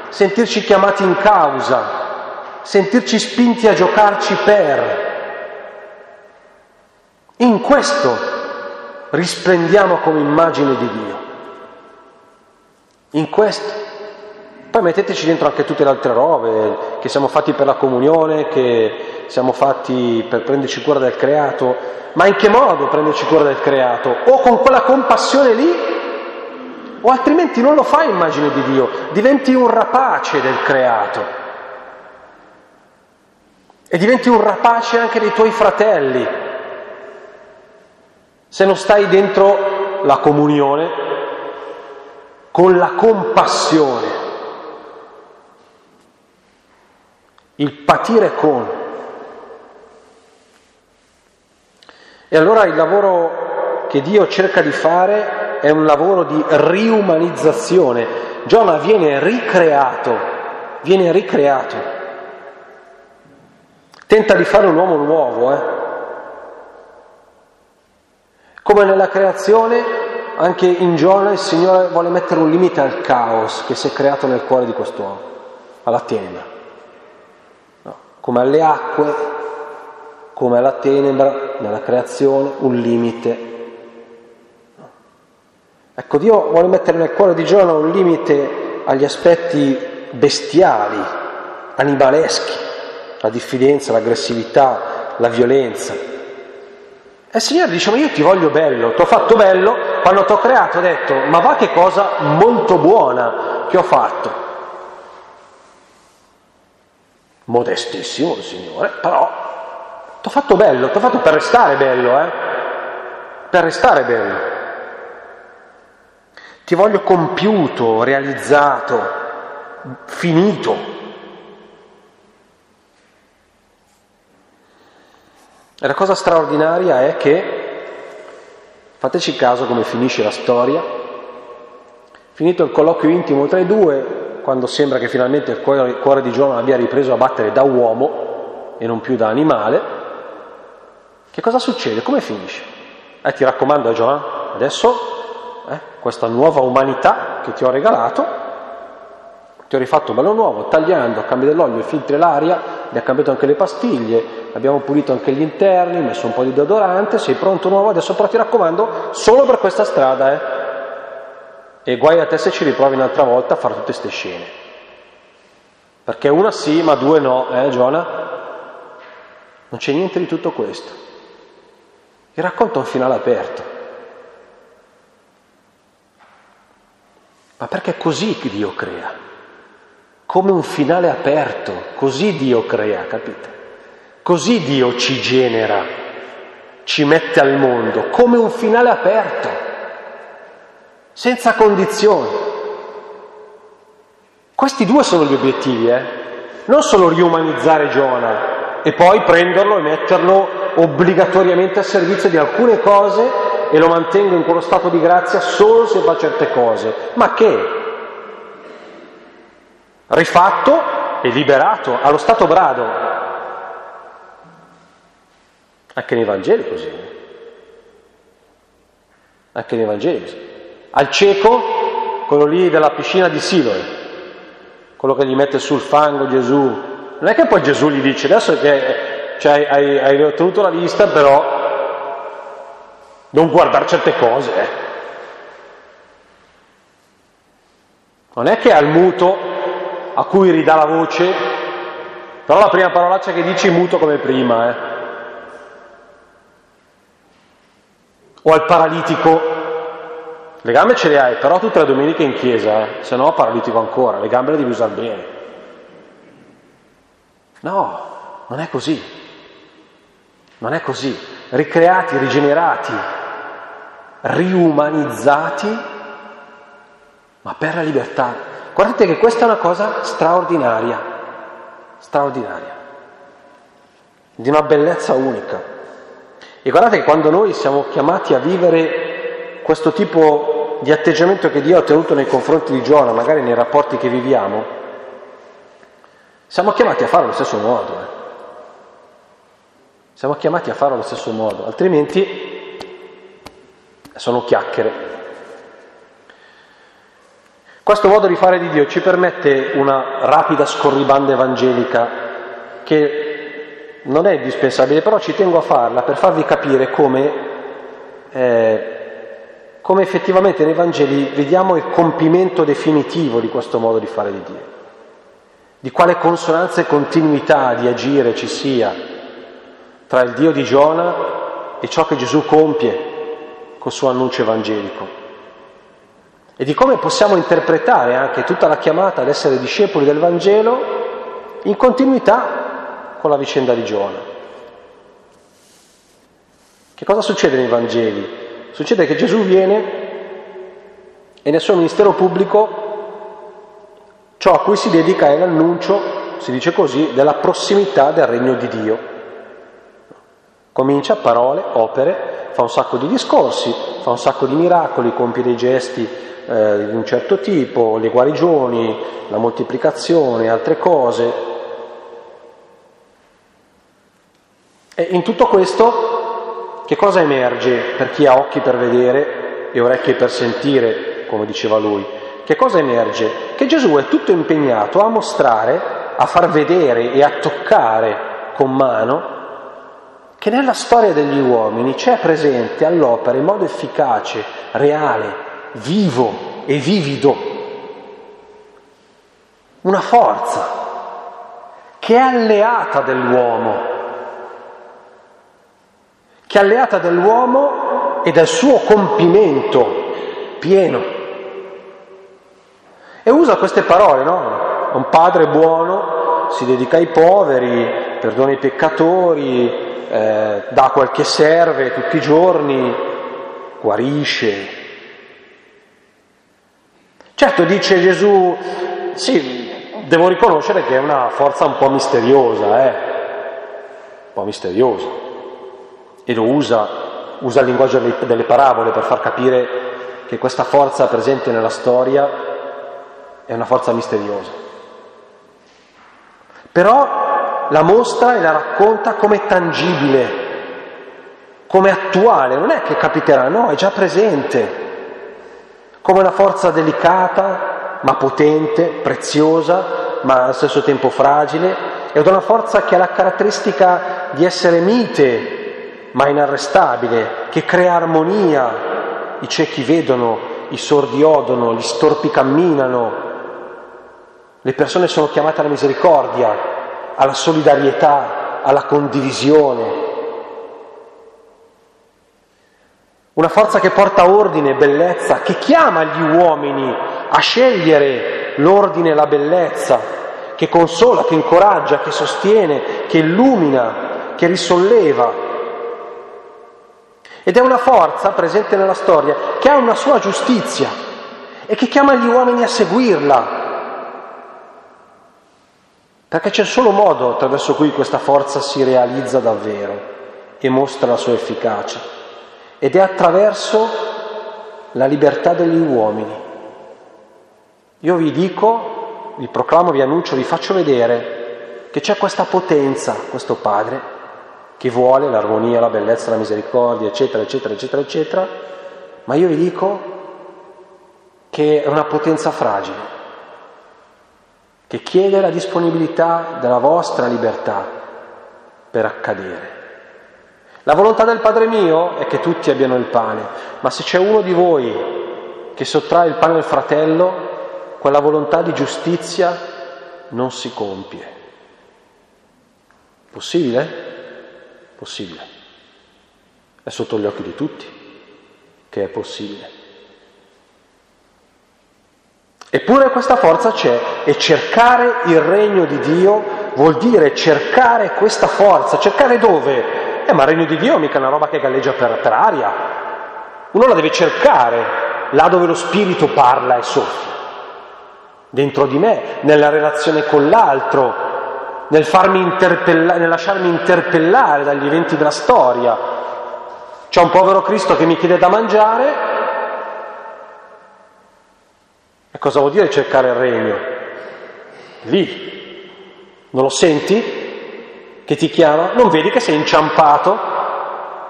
sentirci chiamati in causa, sentirci spinti a giocarci per. In questo risplendiamo come immagine di Dio. In questo. Poi metteteci dentro anche tutte le altre robe, che siamo fatti per la comunione, che siamo fatti per prenderci cura del creato, ma in che modo prenderci cura del creato? O con quella compassione lì, o altrimenti non lo fai immagine di Dio, diventi un rapace del creato. E diventi un rapace anche dei tuoi fratelli. Se non stai dentro la comunione con la compassione, il patire con. E allora il lavoro che Dio cerca di fare è un lavoro di riumanizzazione. Giona viene ricreato, viene ricreato. Tenta di fare un uomo nuovo, eh? Come nella creazione, anche in Giona il Signore vuole mettere un limite al caos che si è creato nel cuore di quest'uomo, alla tenebra. Come alle acque come la tenebra nella creazione un limite. Ecco, Dio vuole mettere nel cuore di Giona un limite agli aspetti bestiali, animaleschi, la diffidenza, l'aggressività, la violenza. E il Signore dice, ma io ti voglio bello, ti ho fatto bello, quando ti ho creato ho detto, ma va che cosa molto buona che ho fatto. Modestissimo il Signore, però ti ho fatto bello, ti ho fatto per restare bello, eh? Per restare bello. Ti voglio compiuto, realizzato, finito. E la cosa straordinaria è che, fateci caso come finisce la storia, finito il colloquio intimo tra i due, quando sembra che finalmente il cuore, di Giona abbia ripreso a battere da uomo e non più da animale, che cosa succede? Come finisce? Eh, ti raccomando, Giovanni, adesso eh, questa nuova umanità che ti ho regalato, ti ho rifatto bello nuovo, tagliando, a cambio dell'olio, filtri l'aria, gli ha cambiato anche le pastiglie, abbiamo pulito anche gli interni, messo un po' di deodorante, sei pronto nuovo, adesso però ti raccomando, solo per questa strada, eh. E guai a te se ci riprovi un'altra volta a fare tutte queste scene. Perché una sì, ma due no, eh, Giona? Non c'è niente di tutto questo. Il racconto un finale aperto. ma perché è così che Dio crea, come un finale aperto, così Dio crea, capite? Così Dio ci genera, ci mette al mondo, come un finale aperto, senza condizioni. Questi due sono gli obiettivi, eh? non solo riumanizzare Giona e poi prenderlo e metterlo obbligatoriamente a servizio di alcune cose e lo mantengo in quello stato di grazia solo se fa certe cose. Ma che? Rifatto e liberato allo stato brado. Anche nei Vangeli così. Anche nei Vangeli così. Al cieco, quello lì della piscina di Siloe, quello che gli mette sul fango Gesù. Non è che poi Gesù gli dice adesso che cioè, hai, hai ottenuto la vista, però non guardare certe cose. Eh. Non è che al muto a cui ridà la voce, però la prima parolaccia che dici muto come prima. Eh. O al paralitico, le gambe ce le hai, però tutte le domeniche in chiesa, eh. se no paralitico ancora, le gambe le devi usare bene. No, non è così. Non è così. Ricreati, rigenerati, riumanizzati, ma per la libertà. Guardate che questa è una cosa straordinaria, straordinaria, di una bellezza unica. E guardate che quando noi siamo chiamati a vivere questo tipo di atteggiamento che Dio ha tenuto nei confronti di Giona, magari nei rapporti che viviamo, siamo chiamati a farlo allo stesso modo. Eh. Siamo chiamati a farlo allo stesso modo, altrimenti sono chiacchiere. Questo modo di fare di Dio ci permette una rapida scorribanda evangelica che non è indispensabile, però ci tengo a farla per farvi capire come, eh, come effettivamente nei Vangeli vediamo il compimento definitivo di questo modo di fare di Dio, di quale consonanza e continuità di agire ci sia tra il Dio di Giona e ciò che Gesù compie col suo annuncio evangelico e di come possiamo interpretare anche tutta la chiamata ad essere discepoli del Vangelo in continuità con la vicenda di Giona. Che cosa succede nei Vangeli? Succede che Gesù viene e nel suo ministero pubblico ciò a cui si dedica è l'annuncio, si dice così, della prossimità del regno di Dio. Comincia parole, opere, fa un sacco di discorsi, fa un sacco di miracoli, compie dei gesti eh, di un certo tipo, le guarigioni, la moltiplicazione, altre cose. E in tutto questo che cosa emerge per chi ha occhi per vedere e orecchie per sentire, come diceva lui? Che cosa emerge? Che Gesù è tutto impegnato a mostrare, a far vedere e a toccare con mano che nella storia degli uomini c'è presente all'opera in modo efficace, reale, vivo e vivido, una forza che è alleata dell'uomo, che è alleata dell'uomo e del suo compimento pieno. E usa queste parole, no? Un padre buono si dedica ai poveri, perdona i peccatori, eh, dà quel che serve tutti i giorni, guarisce. Certo, dice Gesù, sì, devo riconoscere che è una forza un po' misteriosa, eh? un po' misteriosa, e lo usa, usa il linguaggio delle parabole per far capire che questa forza presente nella storia è una forza misteriosa. Però la mostra e la racconta come tangibile, come attuale, non è che capiterà, no, è già presente, come una forza delicata ma potente, preziosa, ma allo stesso tempo fragile, ed una forza che ha la caratteristica di essere mite ma inarrestabile, che crea armonia, i ciechi vedono, i sordi odono, gli storpi camminano, le persone sono chiamate alla misericordia, alla solidarietà, alla condivisione. Una forza che porta ordine, bellezza, che chiama gli uomini a scegliere l'ordine e la bellezza, che consola, che incoraggia, che sostiene, che illumina, che risolleva. Ed è una forza presente nella storia che ha una sua giustizia e che chiama gli uomini a seguirla. Perché c'è solo modo attraverso cui questa forza si realizza davvero e mostra la sua efficacia. Ed è attraverso la libertà degli uomini. Io vi dico, vi proclamo, vi annuncio, vi faccio vedere che c'è questa potenza, questo Padre, che vuole l'armonia, la bellezza, la misericordia, eccetera, eccetera, eccetera, eccetera, ma io vi dico che è una potenza fragile, che chiede la disponibilità della vostra libertà per accadere. La volontà del Padre mio è che tutti abbiano il pane, ma se c'è uno di voi che sottrae il pane al fratello, quella volontà di giustizia non si compie. Possibile? Possibile. È sotto gli occhi di tutti che è possibile. Eppure questa forza c'è e cercare il regno di Dio vuol dire cercare questa forza. Cercare dove? Eh, ma il regno di Dio è mica una roba che galleggia per, per aria. Uno la deve cercare là dove lo Spirito parla e soffia dentro di me, nella relazione con l'altro, nel, nel lasciarmi interpellare dagli eventi della storia. C'è un povero Cristo che mi chiede da mangiare. E cosa vuol dire cercare il regno? Lì. Non lo senti? Che ti chiama? Non vedi che sei inciampato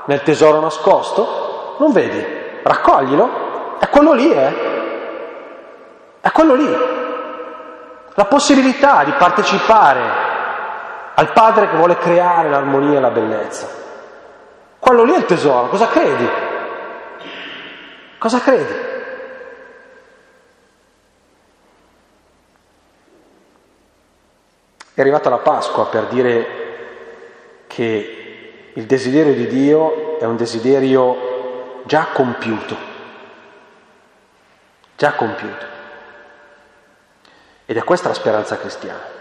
nel tesoro nascosto? Non vedi? Raccoglilo. È quello lì, eh? È quello lì la possibilità di partecipare al Padre che vuole creare l'armonia e la bellezza. Quello lì è il tesoro, cosa credi? Cosa credi? È arrivata la Pasqua per dire che il desiderio di Dio è un desiderio già compiuto, già compiuto. Ed è questa la speranza cristiana.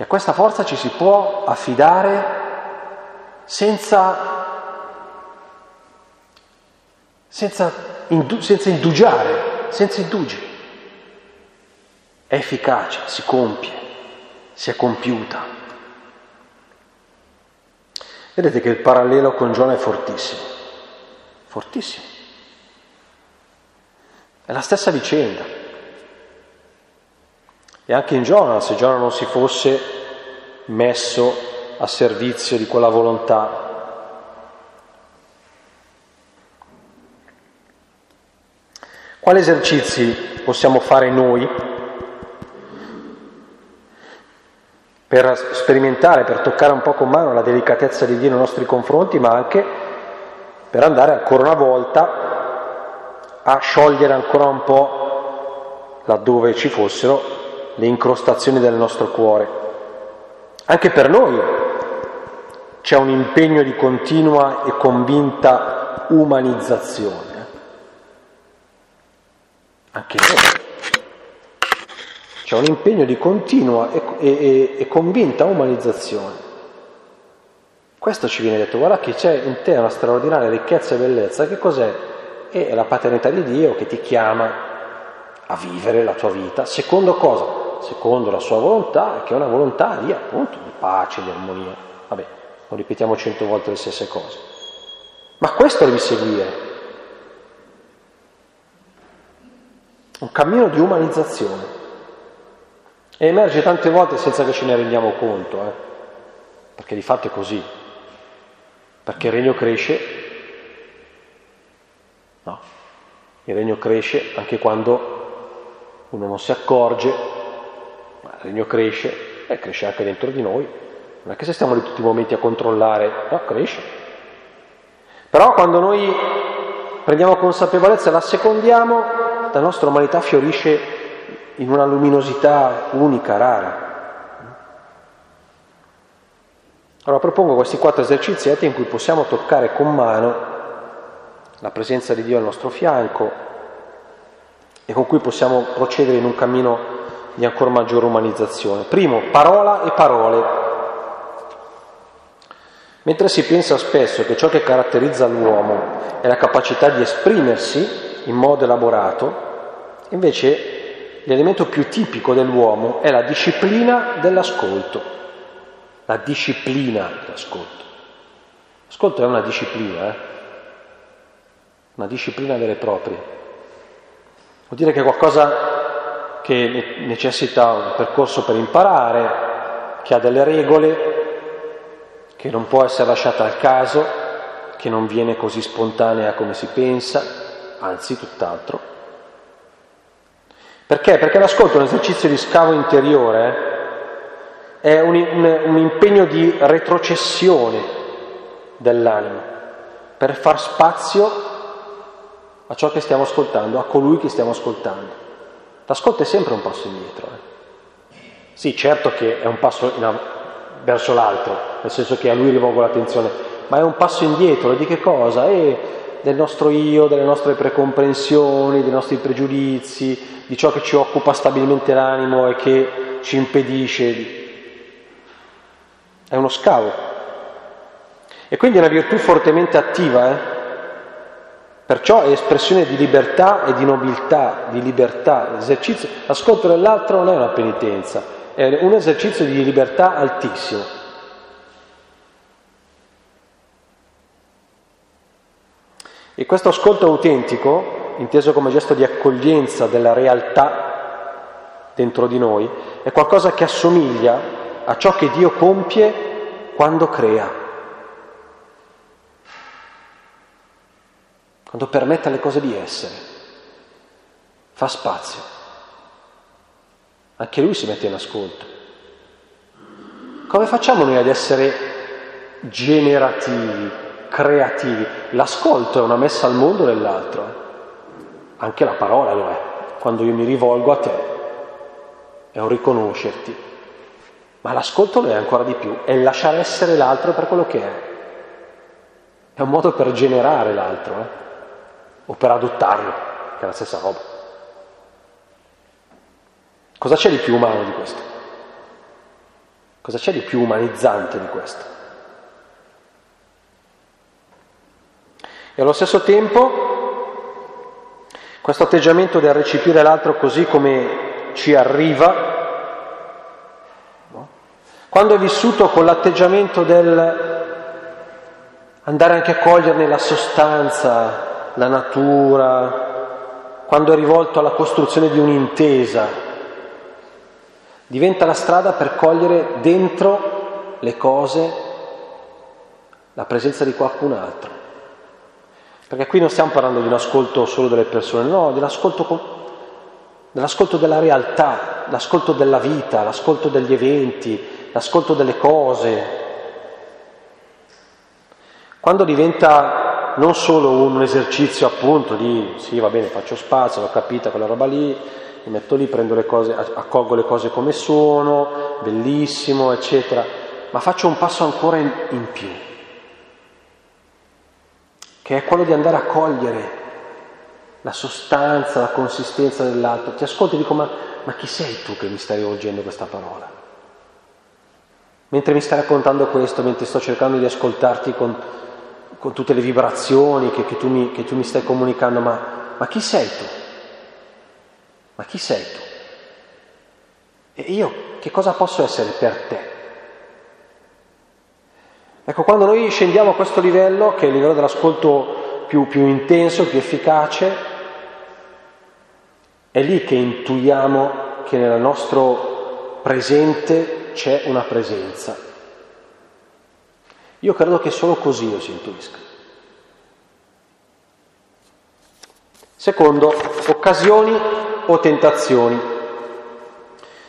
Che a questa forza ci si può affidare senza, senza, senza indugiare, senza indugi. È efficace, si compie, si è compiuta. Vedete che il parallelo con Giona è fortissimo, fortissimo. È la stessa vicenda. E anche in Giona, se Giona non si fosse messo a servizio di quella volontà. Quali esercizi possiamo fare noi per sperimentare, per toccare un po' con mano la delicatezza di Dio nei nostri confronti, ma anche per andare ancora una volta a sciogliere ancora un po', laddove ci fossero, le incrostazioni del nostro cuore. Anche per noi c'è un impegno di continua e convinta umanizzazione. Anche noi. C'è un impegno di continua e, e, e convinta umanizzazione. Questo ci viene detto, guarda che c'è in te una straordinaria ricchezza e bellezza, che cos'è? È la paternità di Dio che ti chiama a vivere la tua vita, secondo cosa? Secondo la sua volontà, che è una volontà di appunto di pace, di armonia. Vabbè, non ripetiamo cento volte le stesse cose. Ma questo devi seguire. Un cammino di umanizzazione. E emerge tante volte senza che ce ne rendiamo conto, eh? perché di fatto è così. Perché il regno cresce, no, il regno cresce anche quando uno non si accorge, ma il regno cresce e cresce anche dentro di noi. Non è che se stiamo lì tutti i momenti a controllare, no, cresce. Però quando noi prendiamo consapevolezza e la secondiamo, la nostra umanità fiorisce in una luminosità unica, rara. Allora propongo questi quattro esercizietti in cui possiamo toccare con mano la presenza di Dio al nostro fianco e con cui possiamo procedere in un cammino di ancora maggiore umanizzazione. Primo, parola e parole. Mentre si pensa spesso che ciò che caratterizza l'uomo è la capacità di esprimersi in modo elaborato, invece l'elemento più tipico dell'uomo è la disciplina dell'ascolto, la disciplina dell'ascolto. L'ascolto è una disciplina, eh? una disciplina vera e propria. Vuol dire che è qualcosa che necessita un percorso per imparare, che ha delle regole, che non può essere lasciata al caso, che non viene così spontanea come si pensa, anzi tutt'altro. Perché? Perché l'ascolto è un esercizio di scavo interiore, è un, un, un impegno di retrocessione dell'anima per far spazio a ciò che stiamo ascoltando, a colui che stiamo ascoltando. L'ascolto è sempre un passo indietro. Eh. Sì, certo che è un passo in, verso l'altro, nel senso che a lui rivolgo l'attenzione, ma è un passo indietro di che cosa? È del nostro io, delle nostre precomprensioni, dei nostri pregiudizi, di ciò che ci occupa stabilmente l'animo e che ci impedisce. È uno scavo. E quindi è una virtù fortemente attiva, eh? Perciò è espressione di libertà e di nobiltà, di libertà, esercizio. L'ascolto dell'altro non è una penitenza, è un esercizio di libertà altissimo. E questo ascolto autentico inteso come gesto di accoglienza della realtà dentro di noi, è qualcosa che assomiglia a ciò che Dio compie quando crea, quando permette alle cose di essere, fa spazio. Anche Lui si mette in ascolto. Come facciamo noi ad essere generativi, creativi? L'ascolto è una messa al mondo dell'altro. Eh? Anche la parola lo è. Quando io mi rivolgo a te è un riconoscerti. Ma l'ascolto lo è ancora di più, è lasciare essere l'altro per quello che è. È un modo per generare l'altro, eh? O per adottarlo, che è la stessa roba. Cosa c'è di più umano di questo? Cosa c'è di più umanizzante di questo? E allo stesso tempo questo atteggiamento del recepire l'altro così come ci arriva, no? quando è vissuto con l'atteggiamento del andare anche a coglierne la sostanza, la natura, quando è rivolto alla costruzione di un'intesa, diventa la strada per cogliere dentro le cose la presenza di qualcun altro. Perché qui non stiamo parlando di un ascolto solo delle persone, no, dell'ascolto, dell'ascolto della realtà, l'ascolto della vita, l'ascolto degli eventi, l'ascolto delle cose. Quando diventa non solo un esercizio appunto di sì va bene faccio spazio, l'ho capita quella roba lì, mi metto lì, prendo le cose, accolgo le cose come sono, bellissimo, eccetera, ma faccio un passo ancora in, in più, che è quello di andare a cogliere la sostanza, la consistenza dell'atto. Ti ascolti e dico, ma, ma chi sei tu che mi stai rivolgendo questa parola? Mentre mi stai raccontando questo, mentre sto cercando di ascoltarti con, con tutte le vibrazioni che, che, tu mi, che, tu mi, stai comunicando, ma, ma chi sei tu? Ma chi sei tu? E io che cosa posso essere per te? Ecco, quando noi scendiamo a questo livello, che è il livello dell'ascolto più, più intenso, più efficace, è lì che intuiamo che nel nostro presente c'è una presenza. Io credo che solo così lo si intuisca. Secondo, occasioni o tentazioni.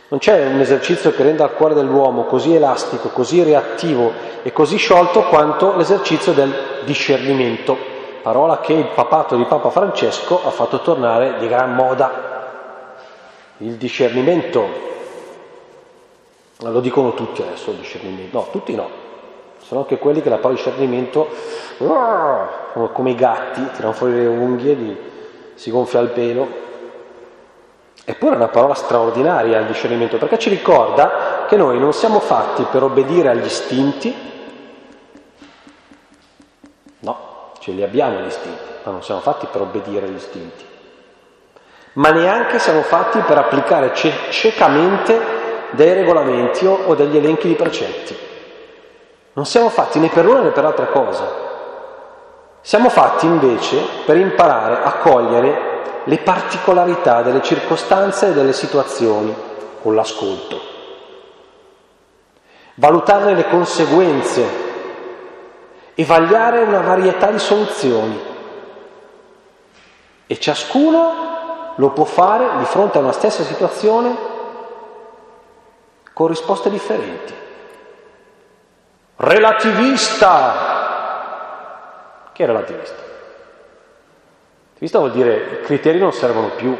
Non c'è un esercizio che renda il cuore dell'uomo così elastico, così reattivo e così sciolto quanto l'esercizio del discernimento, parola che il papato di Papa Francesco ha fatto tornare di gran moda il discernimento, lo dicono tutti adesso il discernimento, no, tutti no, sono anche quelli che la parola discernimento, come i gatti, tirano fuori le unghie, gli, si gonfia il pelo. Eppure è una parola straordinaria il discernimento, perché ci ricorda che noi non siamo fatti per obbedire agli istinti, no, ce li abbiamo gli istinti, ma non siamo fatti per obbedire agli istinti ma neanche siamo fatti per applicare ciecamente dei regolamenti o degli elenchi di precetti. Non siamo fatti né per l'una né per l'altra cosa. Siamo fatti invece per imparare a cogliere le particolarità delle circostanze e delle situazioni con l'ascolto, valutarne le conseguenze e vagliare una varietà di soluzioni. E ciascuno lo può fare di fronte a una stessa situazione con risposte differenti. Relativista! Che è relativista? Relativista vuol dire i criteri non servono più.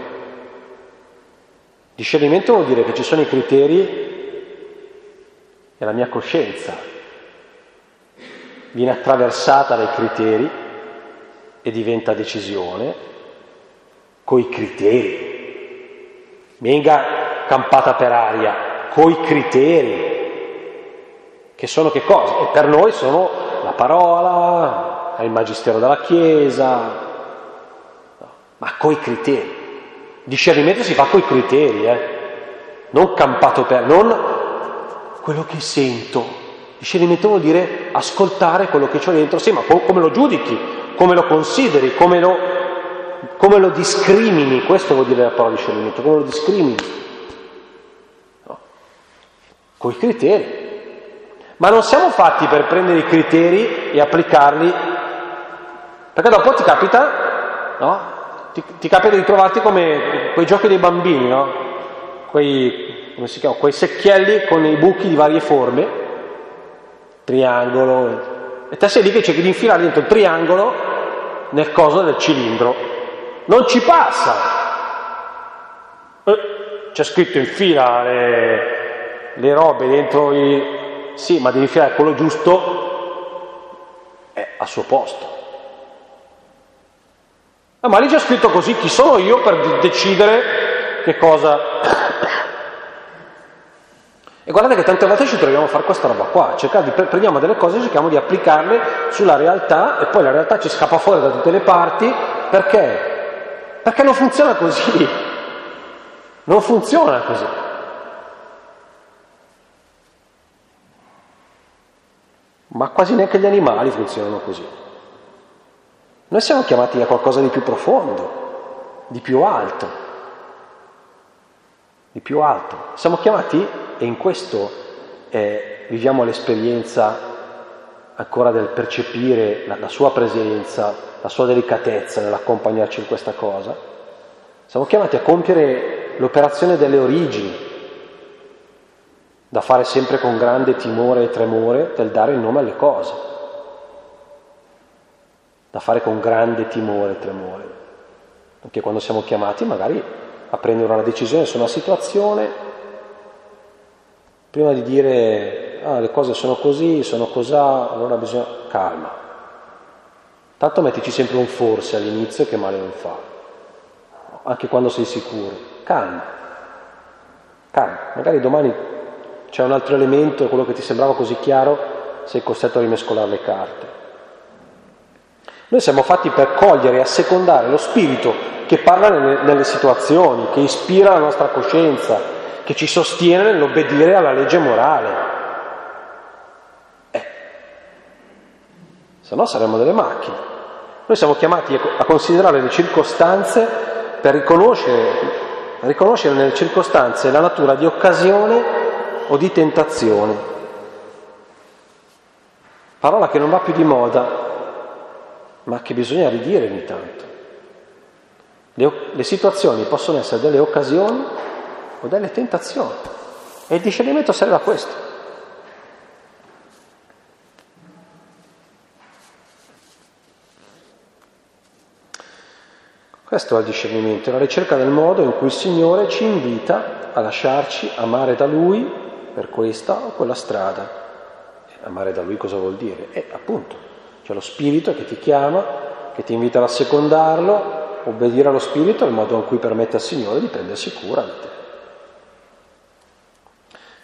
Discernimento vuol dire che ci sono i criteri e la mia coscienza viene attraversata dai criteri e diventa decisione coi criteri, venga campata per aria, coi criteri, che sono che cosa? E per noi sono la parola, il magistero della Chiesa, no, ma coi criteri. Discernimento si fa coi criteri, eh? non campato per, non quello che sento. Discernimento vuol dire ascoltare quello che c'è dentro, sì, ma come lo giudichi, come lo consideri, come lo come lo discrimini, questo vuol dire la parola discernimento, come lo discrimini? No. Con i criteri. Ma non siamo fatti per prendere i criteri e applicarli, perché dopo ti capita, no? Ti, ti capita di trovarti come quei giochi dei bambini, no? Quei, chiama? Quei secchielli con i buchi di varie forme, triangolo, e te sei lì che cerchi di infilare dentro il triangolo nel coso del cilindro non ci passa. Eh, c'è scritto in fila le, le robe dentro i... Sì, ma devi filare quello giusto è al suo posto. Eh, ma lì c'è scritto così, chi sono io per decidere che cosa... E guardate che tante volte ci troviamo a fare questa roba qua, di prendiamo delle cose e cerchiamo di applicarle sulla realtà e poi la realtà ci scappa fuori da tutte le parti perché? Perché non funziona così. Non funziona così. Ma quasi neanche gli animali funzionano così. Noi siamo chiamati a qualcosa di più profondo, di più alto, di più alto. Siamo chiamati, e in questo eh, viviamo l'esperienza ancora del percepire la, la sua presenza, la sua delicatezza nell'accompagnarci in questa cosa. Siamo chiamati a compiere l'operazione delle origini, da fare sempre con grande timore e tremore del dare il nome alle cose. da fare con grande timore e tremore. Anche quando siamo chiamati magari a prendere una decisione su una situazione, prima di dire ah, le cose sono così, sono cosà, allora bisogna calma. Tanto mettici sempre un forse all'inizio che male non fa, anche quando sei sicuro. Calma, calma. Magari domani c'è un altro elemento, quello che ti sembrava così chiaro, sei costretto a rimescolare le carte. Noi siamo fatti per cogliere e assecondare lo spirito che parla nelle, nelle situazioni, che ispira la nostra coscienza, che ci sostiene nell'obbedire alla legge morale. Eh, se no saremmo delle macchine. Noi siamo chiamati a considerare le circostanze per riconoscere, riconoscere nelle circostanze la natura di occasione o di tentazione. Parola che non va più di moda, ma che bisogna ridire ogni tanto. Le, le situazioni possono essere delle occasioni o delle tentazioni e il discernimento serve a questo. Questo è il discernimento, è la ricerca del modo in cui il Signore ci invita a lasciarci amare da Lui per questa o quella strada. Amare da Lui cosa vuol dire? Eh, appunto, c'è lo Spirito che ti chiama, che ti invita a secondarlo, obbedire allo Spirito è il modo in cui permette al Signore di prendersi cura di te.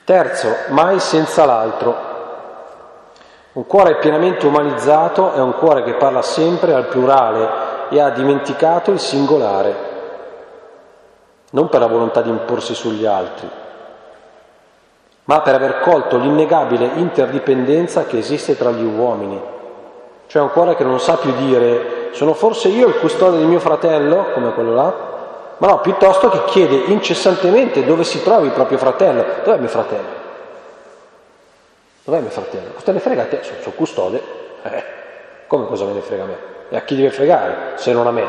Terzo, mai senza l'altro. Un cuore pienamente umanizzato è un cuore che parla sempre al plurale e ha dimenticato il singolare, non per la volontà di imporsi sugli altri, ma per aver colto l'innegabile interdipendenza che esiste tra gli uomini cioè un cuore che non sa più dire sono forse io il custode di mio fratello, come quello là, ma no, piuttosto che chiede incessantemente dove si trovi il proprio fratello. Dov'è mio fratello? Dov'è mio fratello? Cosa ne frega a te? Sono suo custode. Eh, come cosa me ne frega a me? E a chi deve fregare, se non a me?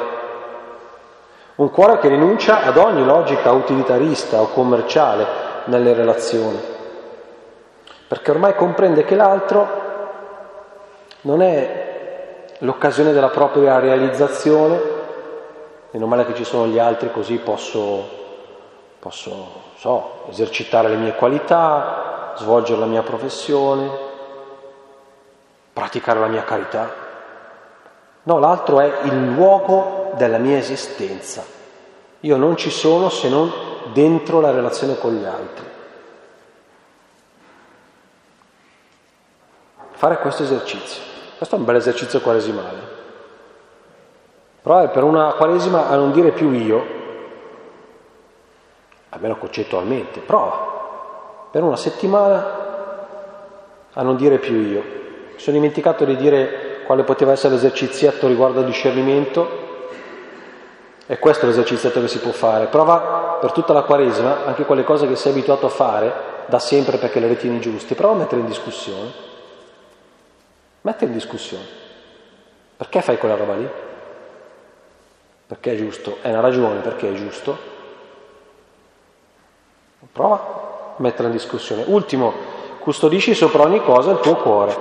Un cuore che rinuncia ad ogni logica utilitarista o commerciale nelle relazioni, perché ormai comprende che l'altro non è l'occasione della propria realizzazione, meno male che ci sono gli altri così posso, posso so, esercitare le mie qualità, svolgere la mia professione, praticare la mia carità. No, l'altro è il luogo della mia esistenza. Io non ci sono se non dentro la relazione con gli altri. Fare questo esercizio. Questo è un bel esercizio quaresimale. Provare per una quaresima a non dire più io, almeno concettualmente, prova. Per una settimana a non dire più io. Mi sono dimenticato di dire quale poteva essere l'esercizietto riguardo al discernimento. E questo è l'esercizietto che si può fare. Prova per tutta la quaresima, anche quelle cose che sei abituato a fare da sempre perché le ritieni giuste, prova a mettere in discussione. Mette in discussione. Perché fai quella roba lì? Perché è giusto? È una ragione perché è giusto? Prova a metterla in discussione. Ultimo, custodisci sopra ogni cosa il tuo cuore.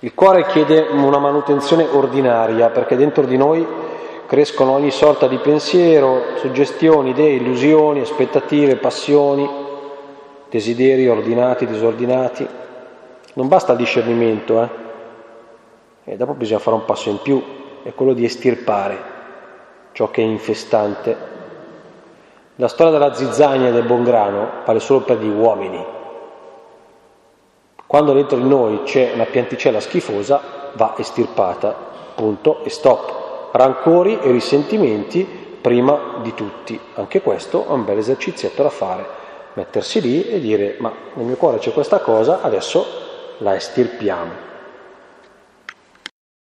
Il cuore chiede una manutenzione ordinaria perché dentro di noi crescono ogni sorta di pensiero, suggestioni, idee, illusioni, aspettative, passioni, desideri ordinati, disordinati. Non basta il discernimento, eh? E dopo bisogna fare un passo in più, è quello di estirpare ciò che è infestante. La storia della zizzania e del buon grano vale solo per gli uomini. Quando dentro di noi c'è una pianticella schifosa, va estirpata, punto e stop. Rancori e risentimenti prima di tutti. Anche questo è un bel esercizietto da fare, mettersi lì e dire ma nel mio cuore c'è questa cosa, adesso la estirpiamo.